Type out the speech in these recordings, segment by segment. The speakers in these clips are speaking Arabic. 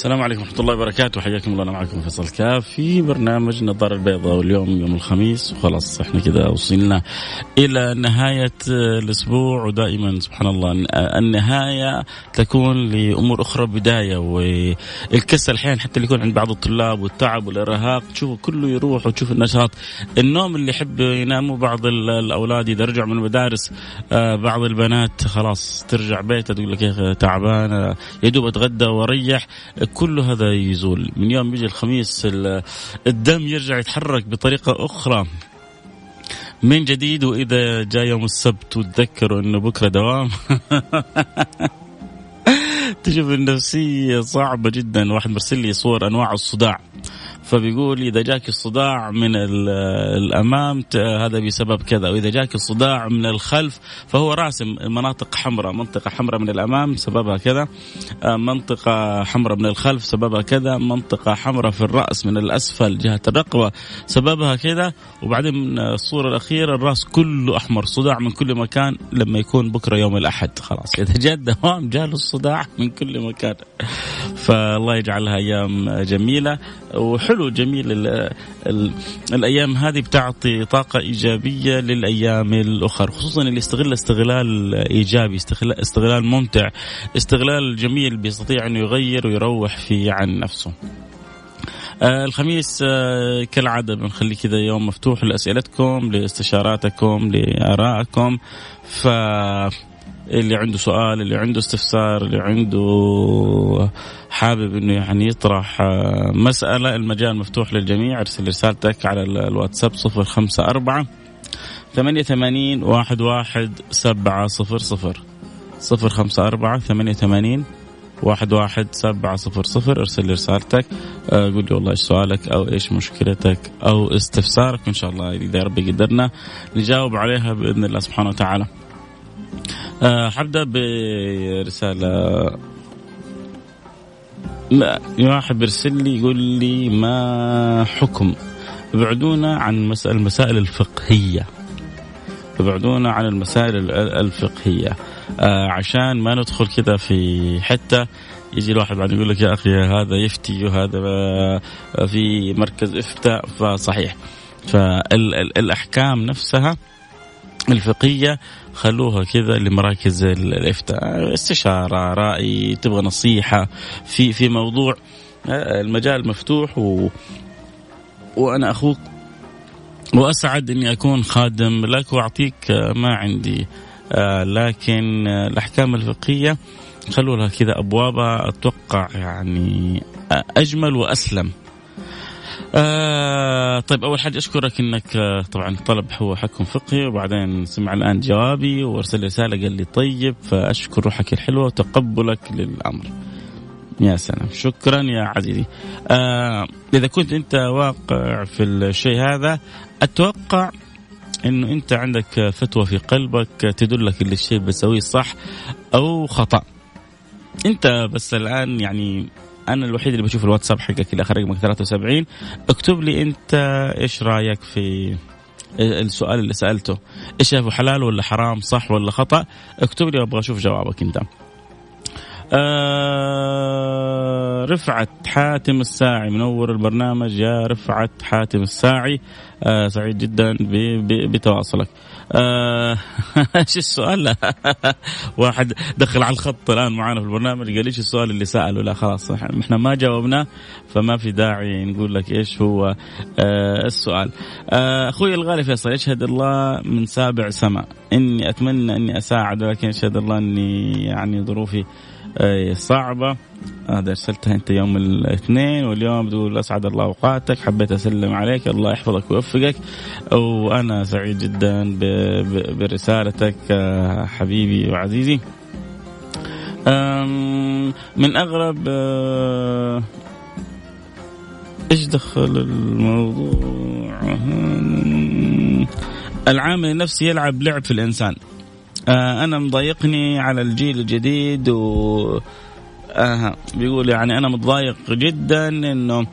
السلام عليكم ورحمة الله وبركاته. حياكم الله أنا معكم فيصل كاف في برنامج نظارة البيضاء واليوم يوم الخميس. وخلاص إحنا كذا وصلنا إلى نهاية الأسبوع. ودائما سبحان الله النهاية تكون لأمور أخرى بداية والكسل أحيانا حتى اللي يكون عند بعض الطلاب والتعب والإرهاق. تشوفه كله يروح وتشوف النشاط. النوم اللي يحب يناموا بعض الأولاد إذا رجعوا من المدارس آه، بعض البنات خلاص ترجع بيتها تقول لك يا تعبانة يا دوب أتغدى وأريح. كل هذا يزول. من يوم يجي الخميس الدم يرجع يتحرك بطريقة أخرى. من جديد وإذا جاء يوم السبت وتذكروا أنه بكرة دوام. تشوف النفسية صعبة جدا. واحد مرسل لي صور أنواع الصداع. فبيقول إذا جاك الصداع من الأمام هذا بسبب كذا وإذا جاك الصداع من الخلف فهو راسم مناطق حمراء منطقة حمراء من الأمام سببها كذا آه، منطقة حمراء من الخلف سببها كذا منطقة حمراء في الرأس من الأسفل جهة الرقبة سببها كذا وبعدين الصورة الأخيرة الرأس كله أحمر صداع من كل مكان لما يكون بكرة يوم الأحد خلاص. إذا جاء الدوام جاله الصداع من كل مكان. فالله يجعلها أيام جميلة وحلو جميل ال ال الأيام هذه بتعطي طاقة إيجابية للأيام الأخرى خصوصا اللي يستغل استغلال إيجابي استغلال, استغلال ممتع استغلال جميل بيستطيع انه يغير ويروح فيه عن نفسه. آه الخميس آه كالعادة بنخلي كذا يوم مفتوح لأسئلتكم لاستشاراتكم لآرائكم ف اللي عنده سؤال اللي عنده استفسار اللي عنده حابب إنه يعني يطرح آه، مسألة المجال مفتوح للجميع. أرسل رسالتك على الواتساب صفر خمسة أربعة ثمانية ثمانين واحد واحد واحد واحد سبعة صفر صفر. أرسل رسالتك آه، قول لي والله إيش سؤالك أو إيش مشكلتك أو استفسارك. إن شاء الله إذا ربي قدرنا نجاوب عليها بإذن الله سبحانه وتعالى. أه حبدأ برسالة. لا واحد بيرسل لي يقول لي ما حكم؟ ابعدونا عن مسائل المسائل الفقهية. ابعدونا عن المسائل الفقهية. آه عشان ما ندخل كذا في حتة. يجي الواحد بعد يقول لك يا أخي هذا يفتي وهذا في مركز إفتاء فصحيح. فالاحكام نفسها الفقهية خلوها كذا لمراكز الإفتاء استشارة رأي تبغى نصيحة في في موضوع آه، المجال مفتوح و وأنا أخوك وأسعد إني أكون خادم لك وأعطيك ما عندي آه، لكن الأحكام الفقهية خلوا لها كذا أبوابها أتوقع يعني أجمل وأسلم. آه طيب أول حاجة أشكرك إنك آه طبعا الطلب هو حكم فقهي وبعدين سمع الآن جوابي وأرسل رسالة قال لي طيب فأشكر روحك الحلوة وتقبلك للأمر. يا سلام. شكرا يا عزيزي. آه إذا كنت أنت واقع في الشيء هذا أتوقع إنه أنت عندك فتوى في قلبك تدلك إن الشيء بتسويه صح أو خطأ. أنت بس الآن يعني أنا الوحيد اللي بشوف الواتساب حقك اللي آخر رقمك 73 اكتب لي أنت إيش رأيك في السؤال اللي سألته. إيش شايفه حلال ولا حرام صح ولا خطأ؟ اكتب لي أبغى أشوف جوابك أنت. آه رفعت حاتم الساعي منور البرنامج. يا رفعت حاتم الساعي. آه سعيد جدا بتواصلك. إيش السؤال؟ لا واحد دخل على الخط الآن معنا في البرنامج قال إيش السؤال اللي سأله؟ لا خلاص إحنا ما جاوبناه فما في داعي نقول لك إيش هو آه السؤال. آه أخوي الغالي فيصل يشهد الله من سابع سماء. إني أتمنى إني أساعد ولكن يشهد الله إني يعني ظروفي صعبة. هذا أرسلتها أنت يوم الاثنين واليوم تقول أسعد الله أوقاتك حبيت أسلم عليك الله يحفظك ويوفقك. وأنا سعيد جدا برسالتك آه، حبيبي وعزيزي. من أغرب آه، إيش دخل الموضوع؟ العامل النفسي يلعب لعب في الإنسان. أنا مضايقني على الجيل الجديد و آه بيقول يعني أنا متضايق جدا إنه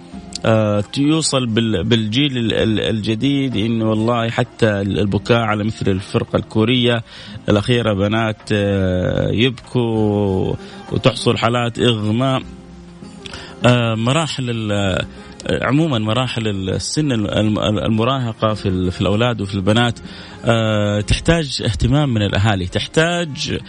آه يوصل بالجيل الجديد إنه والله حتى البكاء على مثل الفرقة الكورية الأخيرة بنات آه يبكوا وتحصل حالات إغماء. آه مراحل عموما مراحل السن المراهقة في في الأولاد وفي البنات آه، تحتاج اهتمام من الأهالي تحتاج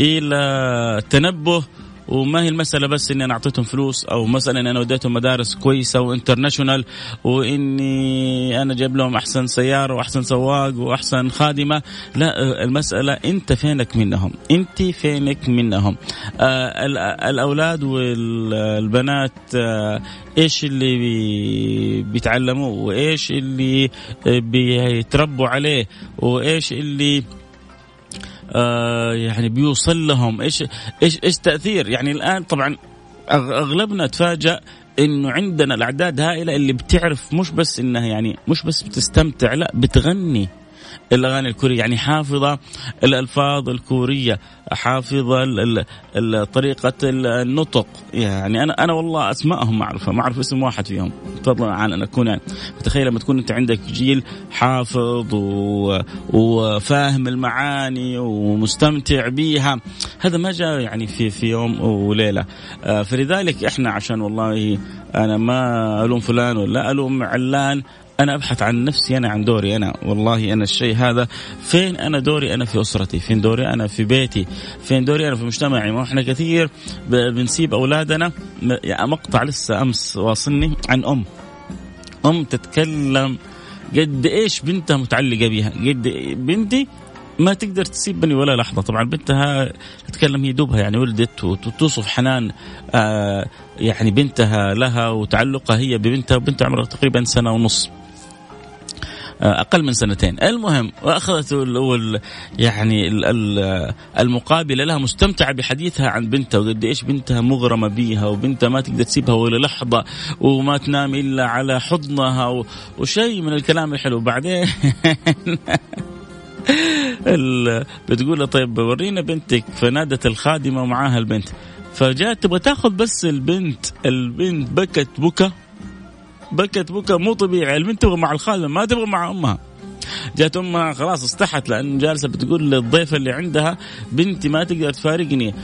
إلى تنبه وما هي المسألة بس إني أنا أعطيتهم فلوس أو مثلا أنا وديتهم مدارس كويسة و international وإني أنا جايب لهم أحسن سيارة وأحسن سواق وأحسن خادمة. لا المسألة أنت فينك منهم؟ أنت فينك منهم؟ آه الأولاد والبنات آه إيش اللي بي بيتعلموه وإيش اللي بيتربوا عليه؟ وإيش اللي آه يعني بيوصل لهم. إيش إيش إيش تأثير؟ يعني الآن طبعا أغلبنا تفاجأ إنه عندنا الأعداد هائلة اللي بتعرف مش بس إنها يعني مش بس بتستمتع لا بتغني. الأغاني الكورية. يعني حافظة الألفاظ الكورية حافظة طريقة النطق. يعني أنا أنا والله أسمائهم ما أعرفها ما أعرف اسم واحد فيهم. فضلا عن أن اكون يعني تخيل لما تكون أنت عندك جيل حافظ. وفاهم المعاني ومستمتع بيها. هذا ما جاء يعني في في يوم وليلة. آه، فلذلك إحنا عشان والله أنا ما ألوم فلان ولا ألوم علان أنا أبحث عن نفسي أنا عن دوري أنا والله أنا الشيء هذا. فين أنا دوري؟ أنا في أسرتي. فين دوري؟ أنا في بيتي. فين دوري؟ أنا في مجتمعي. ما إحنا كثير بنسيب أولادنا. مقطع لسه أمس واصلني عن أم. أم تتكلم قد إيش بنتها متعلقة بها قد بنتي ما تقدر تسيب بني ولا لحظة. طبعا بنتها تتكلم هي دوبها يعني ولدت وتوصف حنان آه يعني بنتها لها وتعلقها هي ببنتها وبنتها عمرها تقريبا سنة ونص. أقل من سنتين. المهم وأخذت الأول يعني المقابلة لها مستمتعة بحديثها عن بنتها وقد إيش بنتها مغرمة بيها وبنتها ما تقدر تسيبها ولا لحظة وما تنام إلا على حضنها وشيء من الكلام الحلو. بعدين بتقول طيب ورينا بنتك. فنادت الخادمة ومعاها البنت. فجاءت تبغى تاخذ بس البنت البنت بكت بكى بكت بكى مو طبيعي. البنت تبغى مع الخادم ما تبغى مع أمها. جات أمها خلاص استحت لأن جالسة بتقول للضيفه اللي عندها بنتي ما تقدر تفارقني.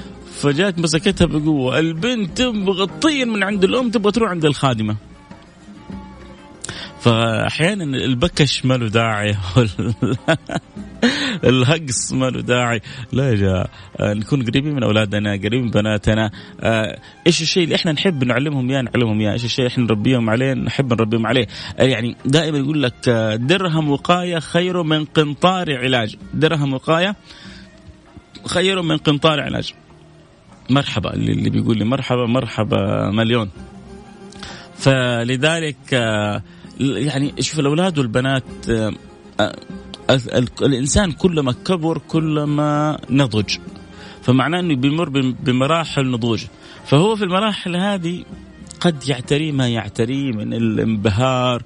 فجات مسكتها بقوة. البنت تبغى تطير من عند الأم تبغى تروح عند الخادمة. فأحيانا البكش ما له داعي الهقص ما له داعي. لا يا جماعة آه، نكون قريبين من أولادنا قريبين من بناتنا. آه، إيش الشيء اللي إحنا نحب نعلمهم؟ اياه نعلمهم اياه إيش الشيء إحنا نربيهم عليه نحب نربيهم عليه. آه، يعني دائما يقول لك درهم وقاية خير من قنطار علاج. درهم وقاية خير من قنطار علاج. مرحبا اللي بيقول لي مرحبا مرحبا مليون. فلذلك يعني شوف الأولاد والبنات الإنسان كلما كبر كلما نضج. فمعناه إنه بيمر بمراحل نضوج. فهو في المراحل هذه قد يعتري ما يعتري من الانبهار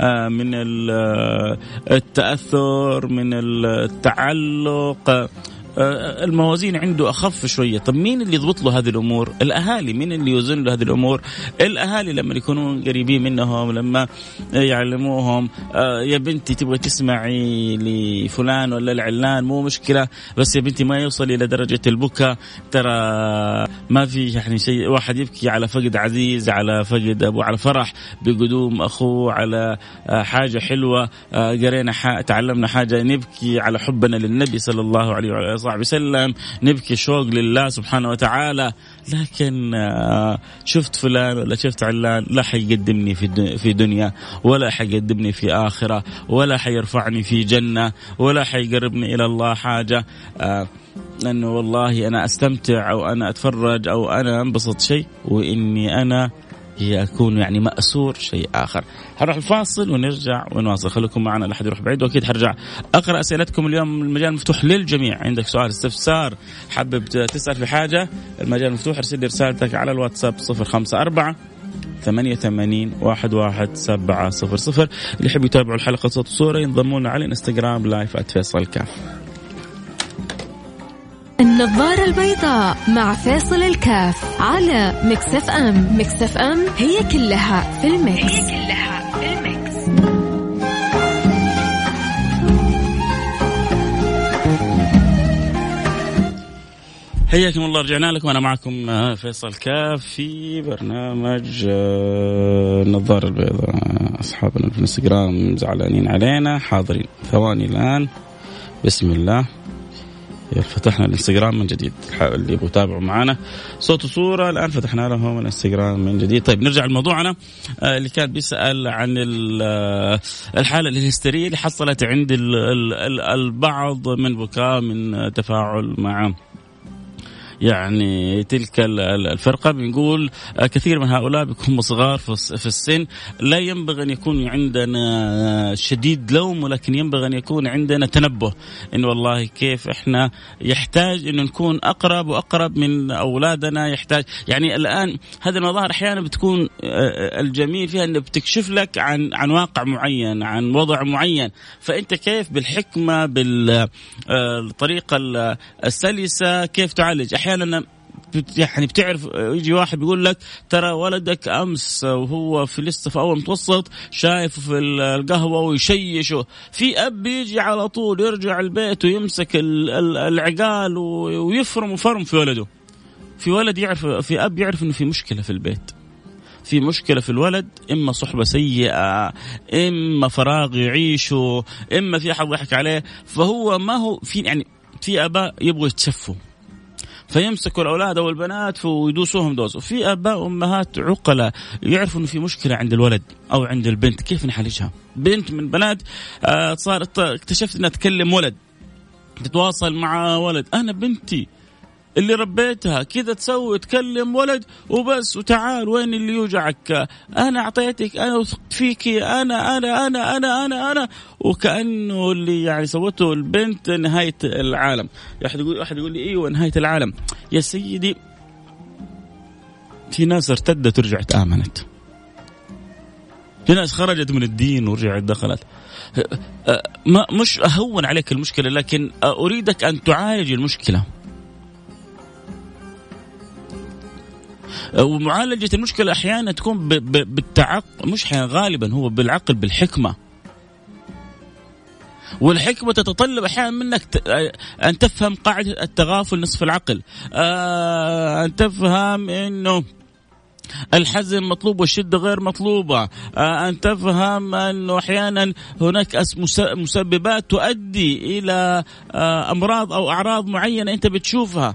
آه، من التأثر من التعلق. آه، الموازين عنده أخف شوية. طب مين اللي يضبط له هذه الأمور؟ الأهالي. مين اللي يوزن له هذه الأمور؟ الأهالي لما يكونون قريبين منهم لما يعلموهم آه، يا بنتي تبغى تسمعي لفلان ولا العلان مو مشكلة بس يا بنتي ما يوصل إلى درجة البكاء. ترى ما في يعني شيء واحد يبكي على فقد عزيز على فقد أبو على فرح بقدوم أخوه على آه، حاجة حلوة. قرينا تعلمنا حاجة نبكي على حبنا للنبي صلى الله عليه وسلم وصحبه وسلم نبكي شوق لله سبحانه وتعالى. لكن آه، شفت فلان ولا شفت علان لا حيقدمني في في دنيا ولا حيقدمني في آخرة ولا حيرفعني في جنة ولا حيقربني إلى الله حاجة. آه، انه والله أنا أستمتع أو أنا أتفرج أو أنا أنبسط شيء وإني أنا يكون يعني مأسور شيء آخر. حنروح الفاصل ونرجع ونواصل. خليكم معنا لا حد يروح بعيد وأكيد حرجع. أقرأ أسئلتكم اليوم. المجال مفتوح للجميع. عندك سؤال استفسار حابب تسأل في حاجة؟ المجال مفتوح. ارسل لي رسالتك على الواتساب 054 ثمانية ثمانين واحد واحد سبعة صفر صفر. اللي يحب يتابعوا الحلقة صوت وصورة ينضمون على الانستغرام live @فيصل كاف. النظارة البيضاء مع فيصل الكاف على Mix FM Mix FM هي كلها في ال Mix هي كلها في ال Mix حياكم الله رجعنا لكم. أنا معكم آه، فيصل كاف في برنامج آه، النظارة البيضاء. أصحابنا في الإنستغرام زعلانين علينا حاضرين. ثواني الآن. بسم الله. فتحنا الانستغرام من جديد. اللي يبغوا يتابعوا معنا صوت وصورة الآن فتحنا لهم الانستغرام من جديد. طيب نرجع لموضوعنا آه، اللي كان بيسأل عن آه، الحالة الهستيرية اللي حصلت عند البعض من بكاء من تفاعل مع يعني تلك الفرقة بنقول كثير من هؤلاء بيكونوا صغار في السن. لا ينبغي أن يكون عندنا شديد لوم ولكن ينبغي أن يكون عندنا تنبه. إن والله كيف إحنا يحتاج أن نكون أقرب وأقرب من أولادنا يحتاج. يعني الآن هذه المظاهر أحيانا بتكون آه، الجميل فيها أنه بتكشف لك عن عن واقع معين عن وضع معين. فأنت كيف بالحكمة بالطريقة آه، السلسة كيف تعالج؟ أحيانا يعني بتعرف يجي واحد بيقول لك ترى ولدك أمس وهو في لسه في أول متوسط شايف في القهوة ويشيشه. في أب بيجي على طول يرجع البيت ويمسك العقال ويفرم فرم في ولده. في ولد يعرف في أب يعرف إنه في مشكلة في البيت. في مشكلة في الولد إما صحبة سيئة إما فراغ يعيشه إما في أحد يضحك عليه. فهو ما هو في يعني في أباء يبغوا يتشفوا. فيمسكوا الأولاد أو البنات ويدوسوهم دوس وفي أباء وأمهات عقلاء يعرفوا إنه في مشكلة عند الولد أو عند البنت. كيف نعالجها بنت من بنات آه، صارت اكتشفت إنها تكلم ولد تتواصل مع ولد. أنا بنتي اللي ربيتها كذا تسوي تكلم ولد وبس وتعال وين اللي يوجعك؟ أنا أعطيتك أنا وثقت فيك أنا أنا أنا أنا أنا أنا. وكأنه اللي يعني سوته البنت نهاية العالم. احد يقول احد يقول لي إيوه نهاية العالم. يا سيدي في ناس ارتدت ورجعت آمنت. في ناس خرجت من الدين ورجعت دخلت. ما مش أهون عليك المشكلة لكن أريدك أن تعالج المشكلة. ومعالجة المشكلة أحيانا تكون بالتعقل مش غالبا هو بالعقل بالحكمة. والحكمة تتطلب أحيانا منك أن تفهم قاعدة التغافل نصف العقل. آه، أن تفهم أنه الحزم مطلوب والشدة غير مطلوبة. آه، أن تفهم أنه أحيانا هناك مسببات تؤدي إلى آه، أمراض أو أعراض معينة أنت بتشوفها.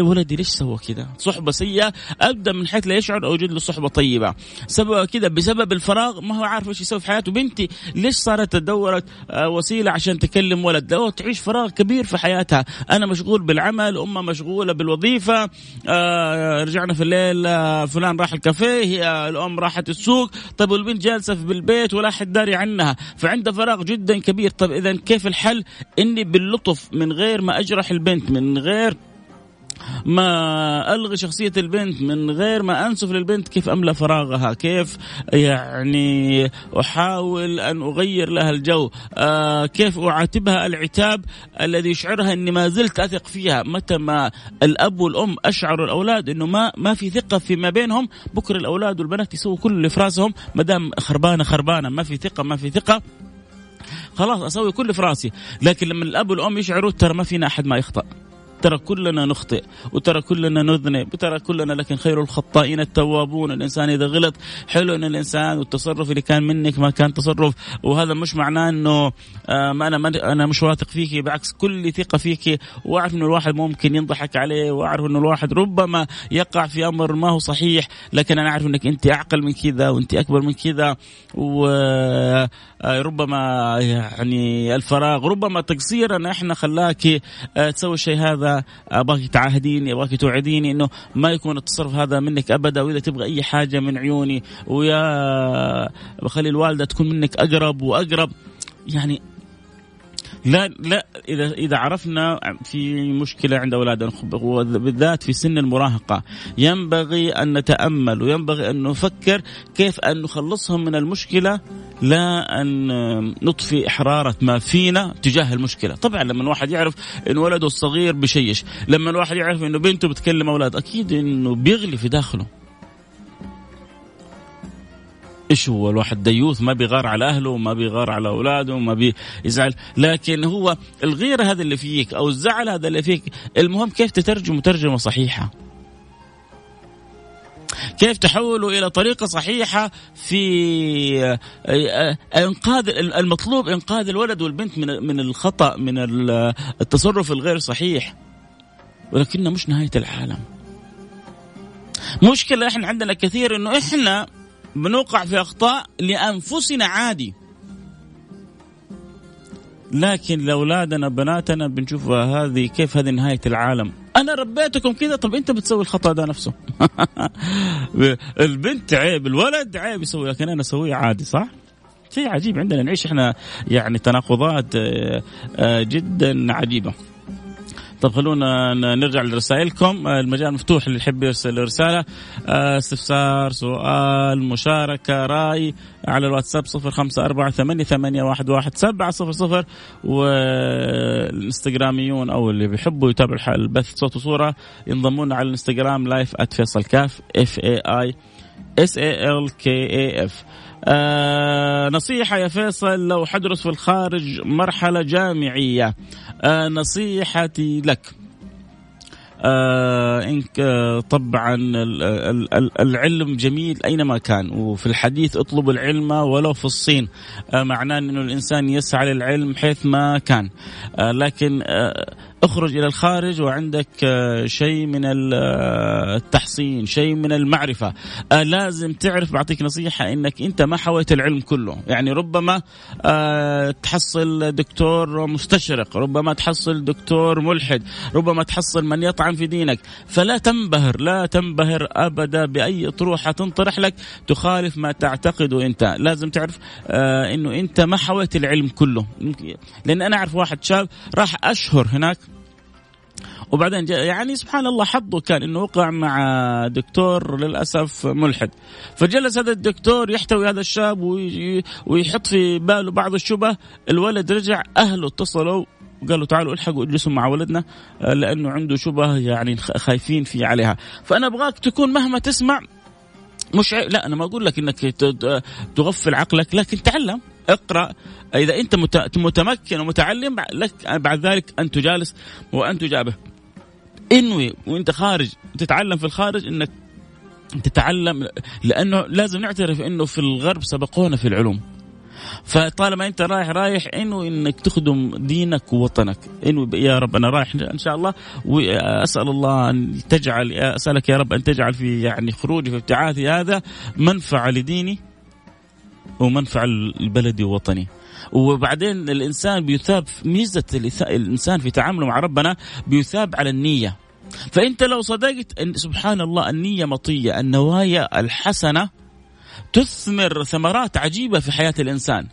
ولدي ليش سوى كذا صحبة سيئة أبدأ من حيث لا يشعر أوجد له صحبة طيبة. سبب كذا بسبب الفراغ ما هو عارف إيش يسوي في حياته. بنتي ليش صارت تدورت آه، وسيلة عشان تكلم ولد؟ لو تعيش فراغ كبير في حياتها. أنا مشغول بالعمل أمها مشغولة بالوظيفة آه رجعنا في الليل آه فلان راح الكافيه الأم راحت السوق. طيب والبنت جالسة في البيت ولا حد داري عنها. فعندها فراغ جدا كبير. طيب إذا كيف الحل؟ إني باللطف من غير ما أجرح البنت من غير ما ألغي شخصية البنت من غير ما أنسف للبنت كيف أملأ فراغها كيف يعني أحاول أن أغير لها الجو آه كيف أعاتبها العتاب الذي يشعرها إني ما زلت أثق فيها متى ما الأب والأم أشعروا الأولاد إنه ما ما في ثقة فيما بينهم بكره الأولاد والبنات يسووا كل اللي في راسهم ما دام خربانة خربانة ما في ثقة ما في ثقة خلاص أسوي كل في راسي. لكن لما الأب والأم يشعروا ترى ما فينا أحد ما يخطأ. ترى كلنا نخطئ وترى كلنا نذنب وترى كلنا لكن خير الخطائين التوابون. الإنسان إذا غلط حلو إن الإنسان والتصرف اللي كان منك ما كان تصرف. وهذا مش معناه إنه آه ما أنا أنا مش واثق فيك. بالعكس كل ثقة فيك وأعرف إنه الواحد ممكن ينضحك عليه وأعرف إنه الواحد ربما يقع في أمر ما هو صحيح. لكن أنا أعرف إنك أنت أعقل من كذا وأنت أكبر من كذا. وربما يعني الفراغ ربما تقصيرنا إحنا خلاك آه، تسوي الشيء هذا ابغاك تعاهديني ابغاك توعديني إنه ما يكون التصرف هذا منك أبدا وإذا تبغى أي حاجة من عيوني ويا بخلي الوالدة تكون منك أقرب وأقرب. يعني لا لا إذا إذا عرفنا في مشكلة عند اولادنا وبالذات في سن المراهقة ينبغي أن نتأمل وينبغي أن نفكر كيف أن نخلصهم من المشكلة لا أن نطفي حراره ما فينا تجاه المشكلة، طبعا لما الواحد يعرف إن ولده الصغير بشيش، لما الواحد يعرف إنه بنته بتكلم أولاد أكيد إنه بيغلي في داخله. إيش هو؟ الواحد ديوث ما بيغار على أهله ما بيغار على أولاده ما بيزعل لكن هو الغيرة هذا اللي فيك أو الزعل هذا اللي فيك المهم كيف تترجم ترجمة صحيحة؟ كيف تحوله إلى طريقة صحيحة في آه، آه، إنقاذ المطلوب إنقاذ الولد والبنت من من الخطأ من التصرف الغير صحيح. ولكنه مش نهاية العالم. مشكلة إحنا عندنا كثير إنه إحنا بنوقع في أخطاء لأنفسنا عادي. لكن لأولادنا بناتنا بنشوف هذه كيف هذه نهاية العالم. أنا ربيتكم كذا طب أنت بتسوي الخطأ ده نفسه. البنت عيب الولد عيب يسوي لكن أنا أسويه عادي صح؟ شيء عجيب عندنا نعيش إحنا يعني تناقضات آه، آه، جدا عجيبة. طب خلونا نرجع لرسائلكم. المجال مفتوح اللي يحب يرسل رسالة. آه، استفسار سؤال مشاركة رأي على الواتساب صفر خمسة أربعة ثمانية, ثمانية واحد, واحد سبعة صفر صفر. والإنستغراميون أو اللي بيحبوا يتابعوا البث صوت وصورة ينضمون على الإنستغرام live @فيصل كاف F A I S A L K A F آه نصيحة يا فيصل لو حدرس في الخارج مرحلة جامعية. آه نصيحتي لك. آه إنك آه طبعا العلم جميل أينما كان وفي الحديث اطلب العلم ولو في الصين. آه معناه أنه الإنسان يسعى للعلم حيث ما كان. آه لكن آه اخرج إلى الخارج وعندك آه، شيء من آه، التحصين شيء من المعرفة. آه، لازم تعرف بعطيك نصيحة إنك أنت ما حويت العلم كله. يعني ربما تحصل دكتور مستشرق ربما تحصل دكتور ملحد ربما تحصل من يطعن في دينك. فلا تنبهر لا تنبهر أبدا بأي طروحة تنطرح لك تخالف ما تعتقده أنت. لازم تعرف إنه أنت ما حويت العلم كله. لأن أنا أعرف واحد شاب راح أشهر هناك وبعدين يعني سبحان الله حظه كان إنه وقع مع دكتور للأسف ملحد. فجلس هذا الدكتور يحتوي هذا الشاب ويحط في باله بعض الشبه. الولد رجع أهله اتصلوا قالوا تعالوا الحقوا اجلسوا مع ولدنا آه، لأنه عنده شبه يعني خايفين في عليها. فأنا أبغاك تكون مهما تسمع مش لا أنا ما أقول لك إنك تغفل عقلك لكن تعلم اقرأ. إذا أنت متمكن ومتعلم لك بعد ذلك أن تجالس وأن تجابه. إنوي وأنت خارج تتعلم في الخارج إنك تتعلم لأنه لازم نعترف إنه في الغرب سبقونا في العلوم. فطالما أنت رايح رايح انه إنك تخدم دينك ووطنك. انه يا رب أنا رايح إن شاء الله وأسأل الله أن تجعل أسألك يا رب أن تجعل في يعني خروجي في ابتعاثي هذا منفعة لديني ومنفعة لبلدي ووطني. وبعدين الإنسان بيثاب ميزة الإنسان في تعامله مع ربنا بيثاب على النية. فأنت لو صدقت إن سبحان الله النية مطية النوايا الحسنة تثمر ثمرات عجيبة في حياة الإنسان.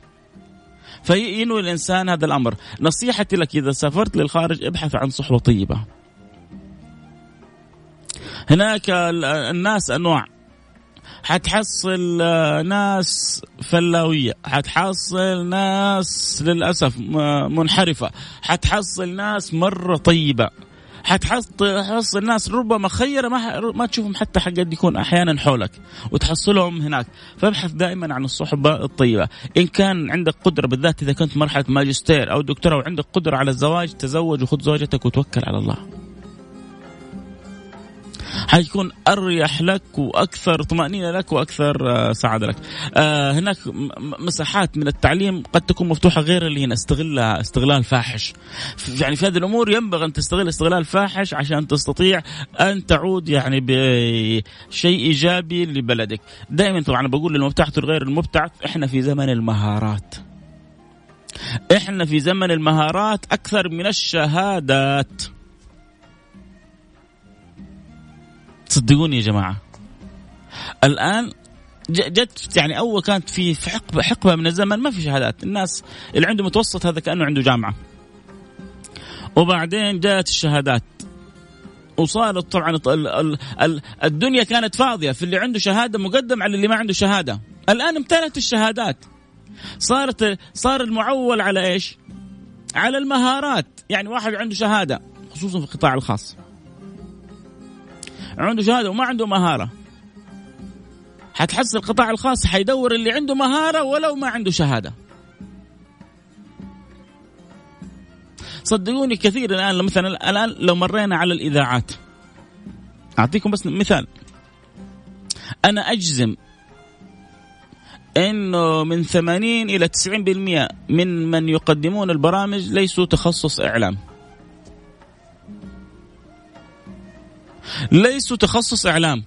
فينوي الإنسان هذا الأمر. نصيحتي لك إذا سافرت للخارج ابحث عن صحبة طيبة. هناك الناس أنواع. حتحصل آه، ناس فلاوية حتحصل ناس للأسف منحرفة حتحصل ناس مرة طيبة حتحصل ناس ربما خيرة ما ما تشوفهم حتى حق قد يكون أحيانا حولك وتحصلهم هناك. فابحث دائما عن الصحبة الطيبة. إن كان عندك قدرة بالذات إذا كنت مرحلة ماجستير أو دكتوراه وعندك قدرة على الزواج تزوج وخذ زوجتك وتوكل على الله. حيكون أريح لك وأكثر طمأنينة لك وأكثر آه، سعادة لك. آه، هناك مساحات من التعليم قد تكون مفتوحة غير اللي هنا استغلها استغلال فاحش. يعني في هذه الأمور ينبغي أن تستغل استغلال فاحش عشان تستطيع أن تعود يعني بشيء إيجابي لبلدك. دائما طبعا بقول للمبتعث والغير المبتعث إحنا في زمن المهارات. إحنا في زمن المهارات أكثر من الشهادات. صدقوني يا جماعة. الآن جت يعني أول كانت في حقبة حقبة من الزمن ما في شهادات. الناس اللي عنده متوسط هذا كأنه عنده جامعة. وبعدين جاءت الشهادات. وصارت طبعا الدنيا كانت فاضية. في اللي عنده شهادة مقدم على اللي ما عنده شهادة. الآن امتلت الشهادات. صارت صار المعول على إيش؟ على المهارات. يعني واحد عنده شهادة خصوصا في القطاع الخاص. عنده شهادة وما عنده مهارة. حتحس القطاع الخاص حيدور اللي عنده مهارة ولو ما عنده شهادة. صدقوني كثير الآن مثلا الآن لو مرينا على الإذاعات. أعطيكم بس مثال. أنا أجزم إنه من 80 إلى 90% من من يقدمون البرامج ليسوا تخصص إعلام. ليسوا تخصص إعلام.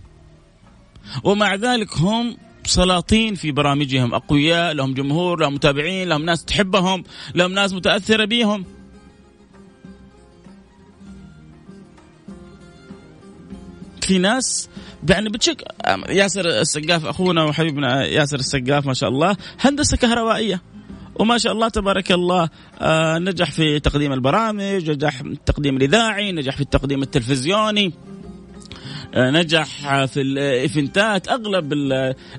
ومع ذلك هم سلاطين في برامجهم. أقوياء لهم جمهور لهم متابعين لهم ناس تحبهم لهم ناس متأثرة بهم في ناس يعني بتشك ياسر السقاف أخونا وحبيبنا ياسر السقاف ما شاء الله هندسة كهربائية. وما شاء الله تبارك الله آه نجح في تقديم البرامج نجح في التقديم الإذاعي نجح في التقديم التلفزيوني. نجح في الإيفنتات. أغلب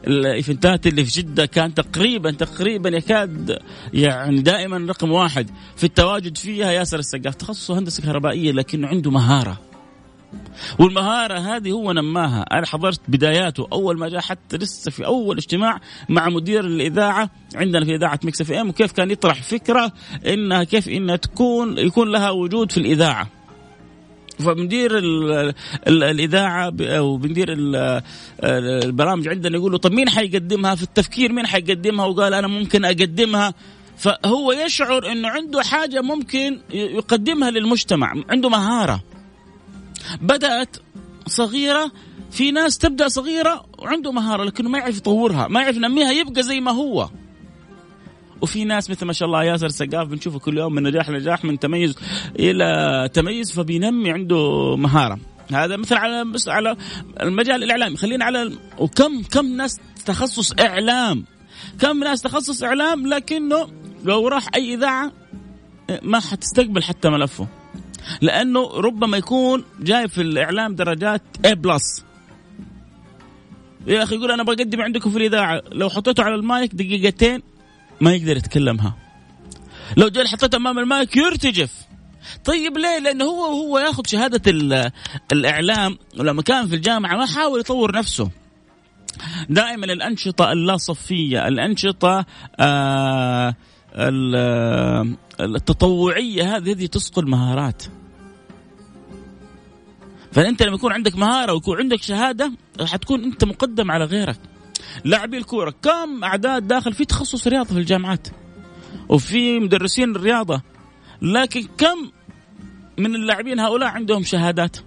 ال event ات اللي في جدة كان تقريبا تقريبا يكاد يعني دائما رقم واحد في التواجد فيها ياسر السقاف. تخصصه هندسة كهربائية لكنه عنده مهارة. والمهارة هذه هو نماها. أنا حضرت بداياته أول ما جاء حتى لسه في أول اجتماع مع مدير الإذاعة عندنا في إذاعة Mix FM وكيف كان يطرح فكرة إنها كيف إنها تكون يكون لها وجود في الإذاعة. فمدير الإذاعة أو مدير البرامج عندنا يقولوا طب مين حيقدمها في التفكير؟ مين حيقدمها؟ وقال أنا ممكن أقدمها. فهو يشعر إنه عنده حاجة ممكن يقدمها للمجتمع عنده مهارة. بدأت صغيرة في ناس تبدأ صغيرة وعنده مهارة لكنه ما يعرف يطورها ما يعرف ينميها يبقى زي ما هو. وفي ناس مثل ما شاء الله ياسر سقاف بنشوفه كل يوم من نجاح لنجاح من تميز إلى تميز فبينمي عنده مهارة. هذا مثل على بس على المجال الإعلامي. خلينا على وكم كم ناس تخصص إعلام. كم ناس تخصص إعلام لكنه لو راح أي إذاعة ما حتستقبل حتى ملفه. لأنه ربما يكون جاي في الإعلام درجات A بلس يا أخي يقول أنا بقدم عندكم في الإذاعة. لو حطيته على المايك دقيقتين ما يقدر يتكلمها. لو جاي حطيته أمام المايك يرتجف. طيب ليه؟ لأنه هو هو ياخذ شهادة الإعلام ولما كان في الجامعة ما حاول يطور نفسه. دائما الأنشطة اللا صفيه الأنشطة آه التطوعية هذه هذه تسقل مهارات. فأنت لما يكون عندك مهارة ويكون عندك شهادة حتكون أنت مقدم على غيرك. لاعبي الكورة. كم أعداد داخل في تخصص رياضة في الجامعات؟ وفي مدرسين الرياضه لكن كم من اللاعبين هؤلاء عندهم شهادات؟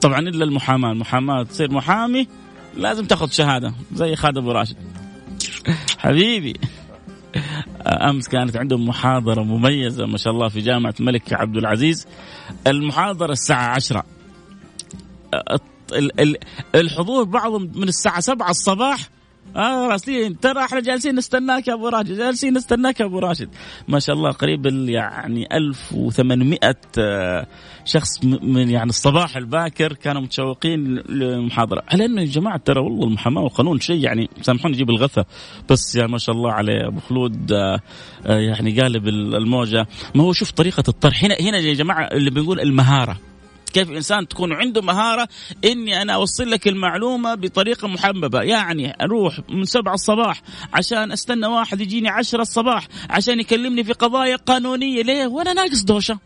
طبعا إلا المحاماة. المحاماة تصير محامي لازم تاخذ شهادة زي خالد أبو راشد. حبيبي أمس كانت عندهم محاضرة مميزة ما شاء الله في جامعة الملك عبد العزيز. المحاضرة الساعة عشرة. الحضور بعضهم من الساعة سبعة الصباح. آه راسلين. ترى إحنا جالسين نستناك يا أبو راشد. جالسين نستناك يا أبو راشد. ما شاء الله قريب يعني 1800 آه، شخص من يعني الصباح الباكر كانوا متشوقين للمحاضرة. على إنه يا جماعة ترى والله المحاماة والقانون شيء يعني سامحوني أجيب الغثة. بس يا ما شاء الله عليه أبو خلود آه، آه، يعني قالب الموجة. ما هو شوف طريقة الطرح. هنا هنا يا جماعة اللي بنقول المهارة. كيف إنسان تكون عنده مهارة إني أنا أوصل لك المعلومة بطريقة محببة. يعني أروح من سبعة الصباح عشان أستنى واحد يجيني عشرة الصباح عشان يكلمني في قضايا قانونية. ليه؟ وأنا ناقص دوشة.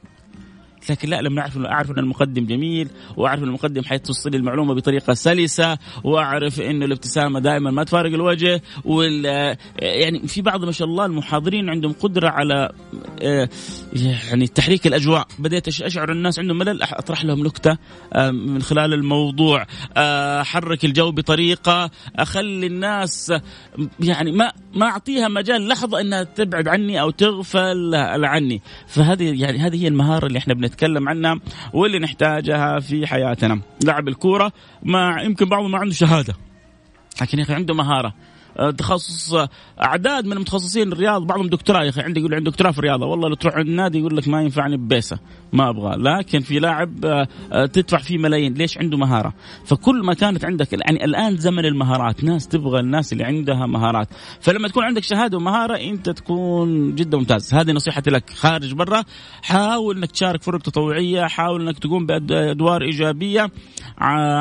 لكن لا لما اعرف أعرف أن المقدم جميل وأعرف أن المقدم حيتوصل لي المعلومة بطريقة سلسة وأعرف انه الابتسامة دائما ما تفارق الوجه وال يعني في بعض ما شاء الله المحاضرين عندهم قدرة على يعني تحريك الأجواء. بديت أشعر الناس عندهم ملل أطرح لهم نكتة آه، من خلال الموضوع آه، أحرك الجو بطريقة أخلي الناس يعني ما ما أعطيها مجال لحظة إنها تبعد عني أو تغفل عني. فهذه يعني هذه هي المهارة اللي إحنا نتكلم عنها واللي نحتاجها في حياتنا. لاعب الكورة ما يمكن بعضهم ما عنده شهادة لكن يا أخي عنده مهارة. تخصص آه، أعداد من متخصصين الرياض. بعضهم دكتوراه يا أخي. عندي يقول عندي دكتوراه في الرياضة. والله لو تروح عند النادي يقول لك ما ينفعني ببيسة. ما أبغى. لكن في لاعب آه، تدفع فيه ملايين. ليش؟ عنده مهارة. فكل ما كانت عندك يعني الآن زمن المهارات. ناس تبغى الناس اللي عندها مهارات. فلما تكون عندك شهادة ومهارة أنت تكون جدا ممتاز. هذه نصيحتي لك خارج برا. حاول إنك تشارك فرق تطوعية. حاول إنك تقوم بأدوار إيجابية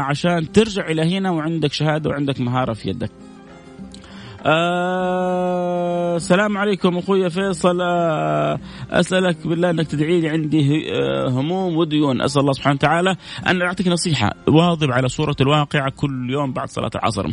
عشان ترجع إلى هنا وعندك شهادة وعندك مهارة في يدك. آه السلام عليكم أخوي فيصل. آه أسألك بالله أنك تدعي لي عندي آه هموم وديون. أسأل الله سبحانه وتعالى أن أعطيك نصيحة. واظب على سورة الواقعة كل يوم بعد صلاة العصر.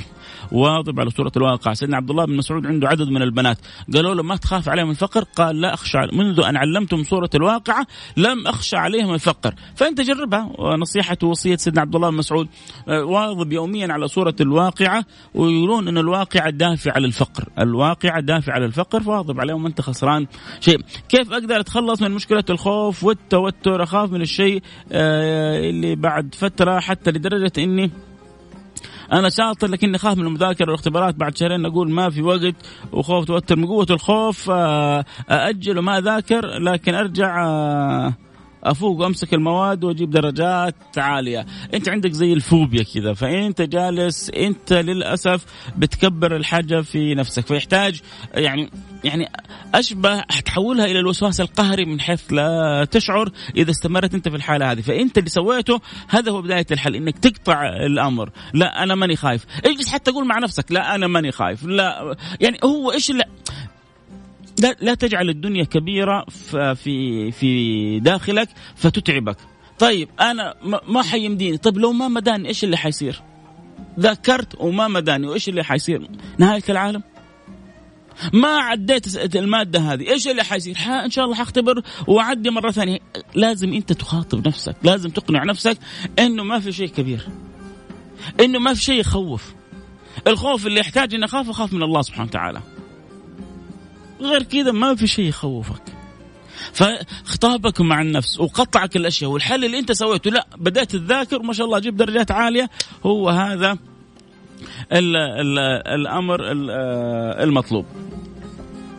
واظب على سورة الواقعة. سيدنا عبد الله بن مسعود عنده عدد من البنات. قالوا له ما تخاف عليهم الفقر؟ قال لا أخشى منذ أن علمتم سورة الواقعة لم أخشى عليهم الفقر. فأنت جربها. نصيحه ووصيه سيدنا عبد الله بن مسعود. آه، واظب يوميا على سورة الواقعة ويقولون أن الواقعة دافع على الفقر. الواقعة دافع على الفقر فواظب عليهم أنت خسران شيء. كيف أقدر أتخلص من مشكلة الخوف والتوتر؟ أخاف من الشيء آه، اللي بعد فترة حتى لدرجة أني أنا شاطر لكني خاف من المذاكرة والاختبارات. بعد شهرين أقول ما في وقت وخوف توتر. من قوة الخوف آه، أأجل وما أذاكر لكن أرجع آه، أفوق وأمسك المواد وأجيب درجات عالية. أنت عندك زي الفوبيا كذا فأنت جالس أنت للأسف بتكبر الحاجة في نفسك. فيحتاج يعني يعني أشبه تحولها إلى الوسواس القهري من حيث لا تشعر إذا استمرت أنت في الحالة هذه. فأنت اللي سويته هذا هو بداية الحل إنك تقطع الأمر. لا أنا ماني خايف. اجلس حتى قول مع نفسك لا أنا ماني خايف. لا يعني هو إيش لا لا, لا تجعل الدنيا كبيرة في في داخلك فتتعبك. طيب أنا ما حيمديني طيب لو ما مداني إيش اللي حيصير؟ ذكرت وما مداني وإيش اللي حيصير؟ نهاية العالم. ما عديت المادة هذه إيش اللي حيصير؟ إن شاء الله حختبر وأعدي مرة ثانية. لازم أنت تخاطب نفسك لازم تقنع نفسك إنه ما في شيء كبير إنه ما في شيء يخوف. الخوف اللي يحتاج اني اخاف اخاف من الله سبحانه وتعالى. غير كذا ما في شيء يخوفك. فخطابك مع النفس وقطعك الأشياء والحل اللي أنت سويته لا بدأت تذاكر وما شاء الله جيب درجات عالية. هو هذا ال ال الأمر المطلوب.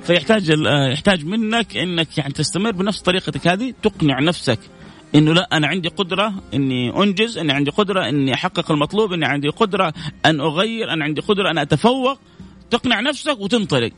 فيحتاج يحتاج منك إنك يعني تستمر بنفس طريقتك هذه تقنع نفسك إنه لا أنا عندي قدرة إني أنجز إني عندي قدرة إني أحقق المطلوب إني عندي قدرة أن أغير أنا عندي قدرة أن أتفوق. تقنع نفسك وتنطلق.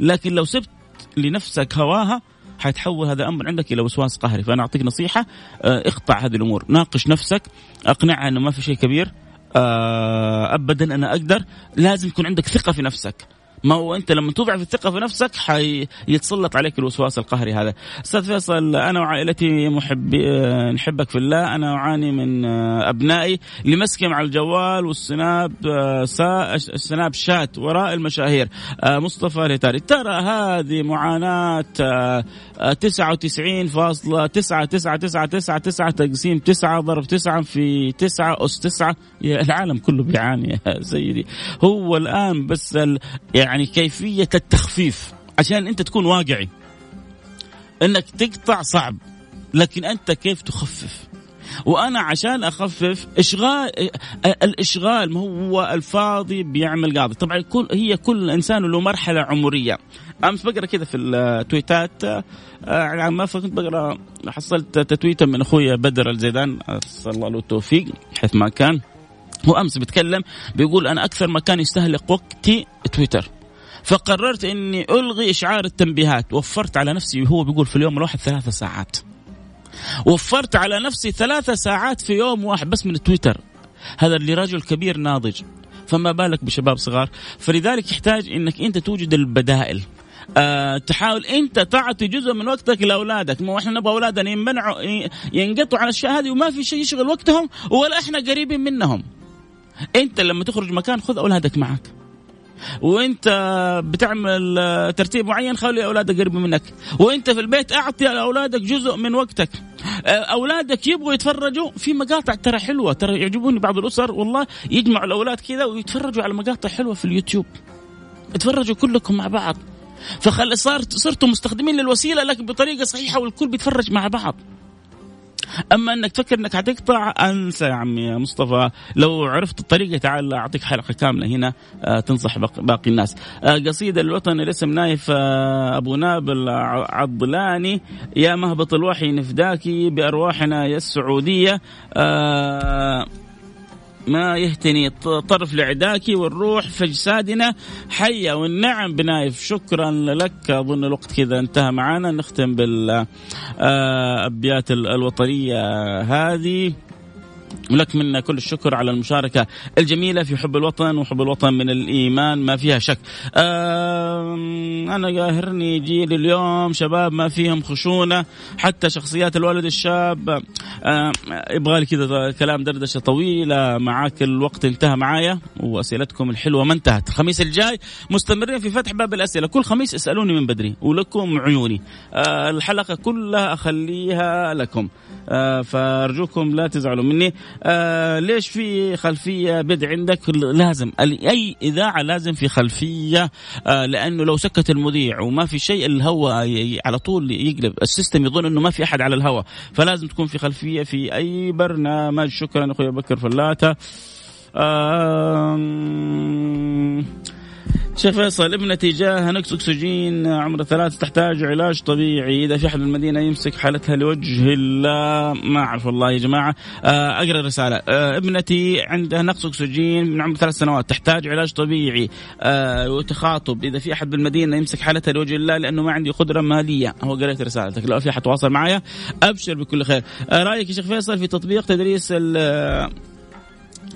لكن لو سبت لنفسك هواها حيتحول هذا الأمر عندك إلى وسواس قهري. فأنا أعطيك نصيحة آه، اقطع هذه الأمور. ناقش نفسك. أقنعها إنه ما في شيء كبير. آه، ابدا أنا أقدر. لازم يكون عندك ثقة في نفسك. ما هو أنت لما تضعف الثقة في نفسك حيتسلط عليك الوسواس القهري هذا. أستاذ فيصل أنا وعائلتي محب نحبك في الله. أنا أعاني من أبنائي لمسكهم على الجوال والسناب سا السناب شات وراء المشاهير. مصطفى الهتاري. ترى هذه معاناة 99.99999 تقسيم 9 ضرب 9 في 9 أس 9 العالم كله بيعاني يا سيدي. هو الآن بس يعني يعني كيفية التخفيف. عشان أنت تكون واقعي. إنك تقطع صعب. لكن أنت كيف تخفف؟ وأنا عشان أخفف إشغال الإشغال ما هو الفاضي بيعمل قاضي. طبعا كل هي كل إنسان له مرحلة عمرية. أمس بقرأ كذا في التويتات يعني ما كنت بقرأ حصلت تتويته من أخوي بدر الزيدان صلى الله له التوفيق حيث ما كان. هو امس بيتكلم بيقول أنا أكثر مكان يستهلك وقتي تويتر. فقررت إني ألغي إشعار التنبيهات. وفرت على نفسي هو بيقول في اليوم الواحد ثلاثة ساعات. وفرت على نفسي ثلاثة ساعات في يوم واحد بس من التويتر هذا اللي رجل كبير ناضج. فما بالك بشباب صغار. فلذلك يحتاج إنك أنت توجد البدائل. أه تحاول أنت تعطي جزء من وقتك لأولادك. مو إحنا نبغى أولادنا ينمنعوا ينقطعوا على الأشياء هذه وما في شيء يشغل وقتهم ولا إحنا قريبين منهم. أنت لما تخرج مكان خذ أولادك معك. وانت بتعمل ترتيب معين خلي أولادك قريبين منك. وانت في البيت أعطي لأولادك جزء من وقتك. أولادك يبغوا يتفرجوا في مقاطع ترى حلوة. ترى يعجبوني بعض الأسر والله يجمعوا الأولاد كذا ويتفرجوا على مقاطع حلوة في اليوتيوب. اتفرجوا كلكم مع بعض. فخل صار صرتوا مستخدمين للوسيلة لكن بطريقة صحيحة والكل بيتفرج مع بعض. أما أنك تفكر أنك حتقطع أنسى يا عمي يا مصطفى. لو عرفت الطريقة تعال أعطيك حلقة كاملة هنا آه، تنصح باقي الناس. آه، قصيدة للوطن الاسم نايف آه، أبو نابل عضلاني يا مهبط الوحي نفداكي بأرواحنا يا السعودية. ما يهتني. طرف لعداك والروح في اجسادنا حيه والنعم. بنايف شكرا لك. أظن الوقت كذا انتهى معنا نختم بالأبيات الوطنية هذه. ولك منا كل الشكر على المشاركة الجميلة في حب الوطن وحب الوطن من الإيمان ما فيها شك. أنا قاهرني جيل اليوم شباب ما فيهم خشونة حتى شخصيات الولد الشاب. يبغى لي كذا كلام دردشة طويلة معاك الوقت انتهى معايا وأسئلتكم الحلوة ما انتهت. الخميس الجاي مستمرين في فتح باب الأسئلة. كل خميس اسألوني من بدري ولكم عيوني. أه، الحلقة كلها أخليها لكم. أه، فأرجوكم لا تزعلوا مني. آه ليش في خلفية بدء عندك؟ لازم. أي إذاعة لازم في خلفية آه لأنه لو سكت المذيع وما في شيء الهواء على طول يقلب. السيستم يظن إنه ما في أحد على الهواء. فلازم تكون في خلفية في أي برنامج. شكرا أخوي بكر فلاتة. آه شيخ فيصل ابنتي جاها نقص أكسجين عمرها ثلاث تحتاج علاج طبيعي. إذا في أحد المدينة يمسك حالتها لوجه الله ما أعرف والله يا جماعة. آه، أقرأ الرسالة. آه، ابنتي عندها نقص أكسجين من عمر ثلاث سنوات تحتاج علاج طبيعي. آه، وتخاطب. إذا في أحد بالمدينة يمسك حالتها لوجه الله لأنه ما عندي قدرة مالية. هو قريت رسالتك. لو في أحد تواصل معايا أبشر بكل خير. رأيك يا شيخ فيصل في تطبيق تدريس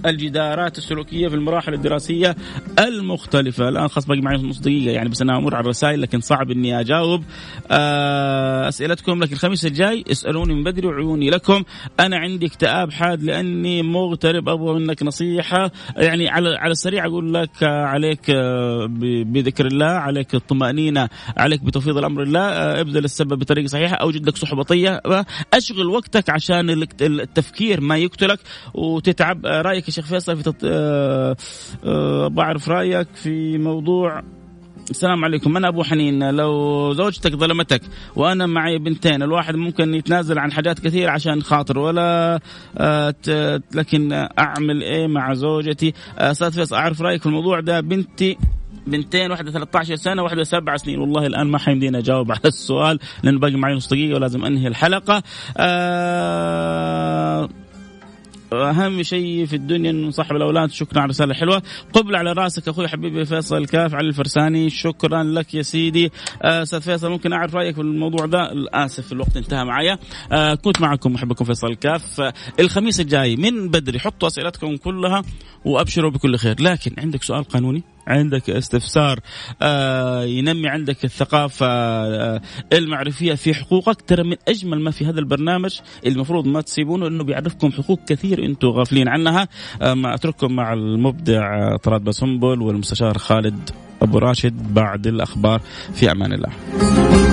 الجدارات السلوكية في المراحل الدراسية المختلفة. الآن خلاص باقي معي نص دقيقة يعني بس أنا أمر على الرسائل لكن صعب إني أجاوب. آه، أسئلتكم لكن الخميس الجاي اسألوني من بدري وعيوني لكم. أنا عندي اكتئاب حاد لأني مغترب أبغى منك نصيحة. يعني على على السريع أقول لك عليك آه، بذكر الله عليك الطمأنينة عليك بتوفيض الأمر الله. آه، ابذل السبب بطريقة صحيحة أوجد لك صحبطيه أشغل وقتك عشان التفكير ما يقتلك وتتعب. رأيك شيخ فيصل في تط... آه آه بعرف رأيك في موضوع السلام عليكم. أنا أبو حنين. لو زوجتك ظلمتك وأنا معي بنتين الواحد ممكن يتنازل عن حاجات كثير عشان خاطر ولا آه لكن أعمل إيه مع زوجتي؟ آه، أستاذ فيصل أعرف رأيك في الموضوع ده. بنتي بنتين واحدة 13 سنة واحدة سبع سنين. والله الآن ما حيمديني أجاوب على السؤال لأنه باقي معي نص دقيقة ولازم أنهي الحلقة. آه أهم شيء في الدنيا إنه صاحب الأولاد شكرا على الرسالة الحلوة. قبل على رأسك أخوي حبيبي فيصل كاف علي الفرساني شكرا لك يا سيدي. آه، أستاذ فيصل ممكن أعرف رأيك في الموضوع ده؟ آسف الوقت انتهى معايا. آه، كنت معكم محبكم فيصل كاف. آه، الخميس الجاي من بدري حطوا أسئلتكم كلها وأبشروا بكل خير. لكن عندك سؤال قانوني؟ عندك استفسار آه ينمي عندك الثقافة آه المعرفية في حقوقك. ترى من أجمل ما في هذا البرنامج المفروض ما تسيبونه أنه بيعرفكم حقوق كثير أنتم غافلين عنها. آه ما أترككم مع المبدع طراد بسنبل والمستشار خالد أبو راشد. بعد الأخبار في أمان الله.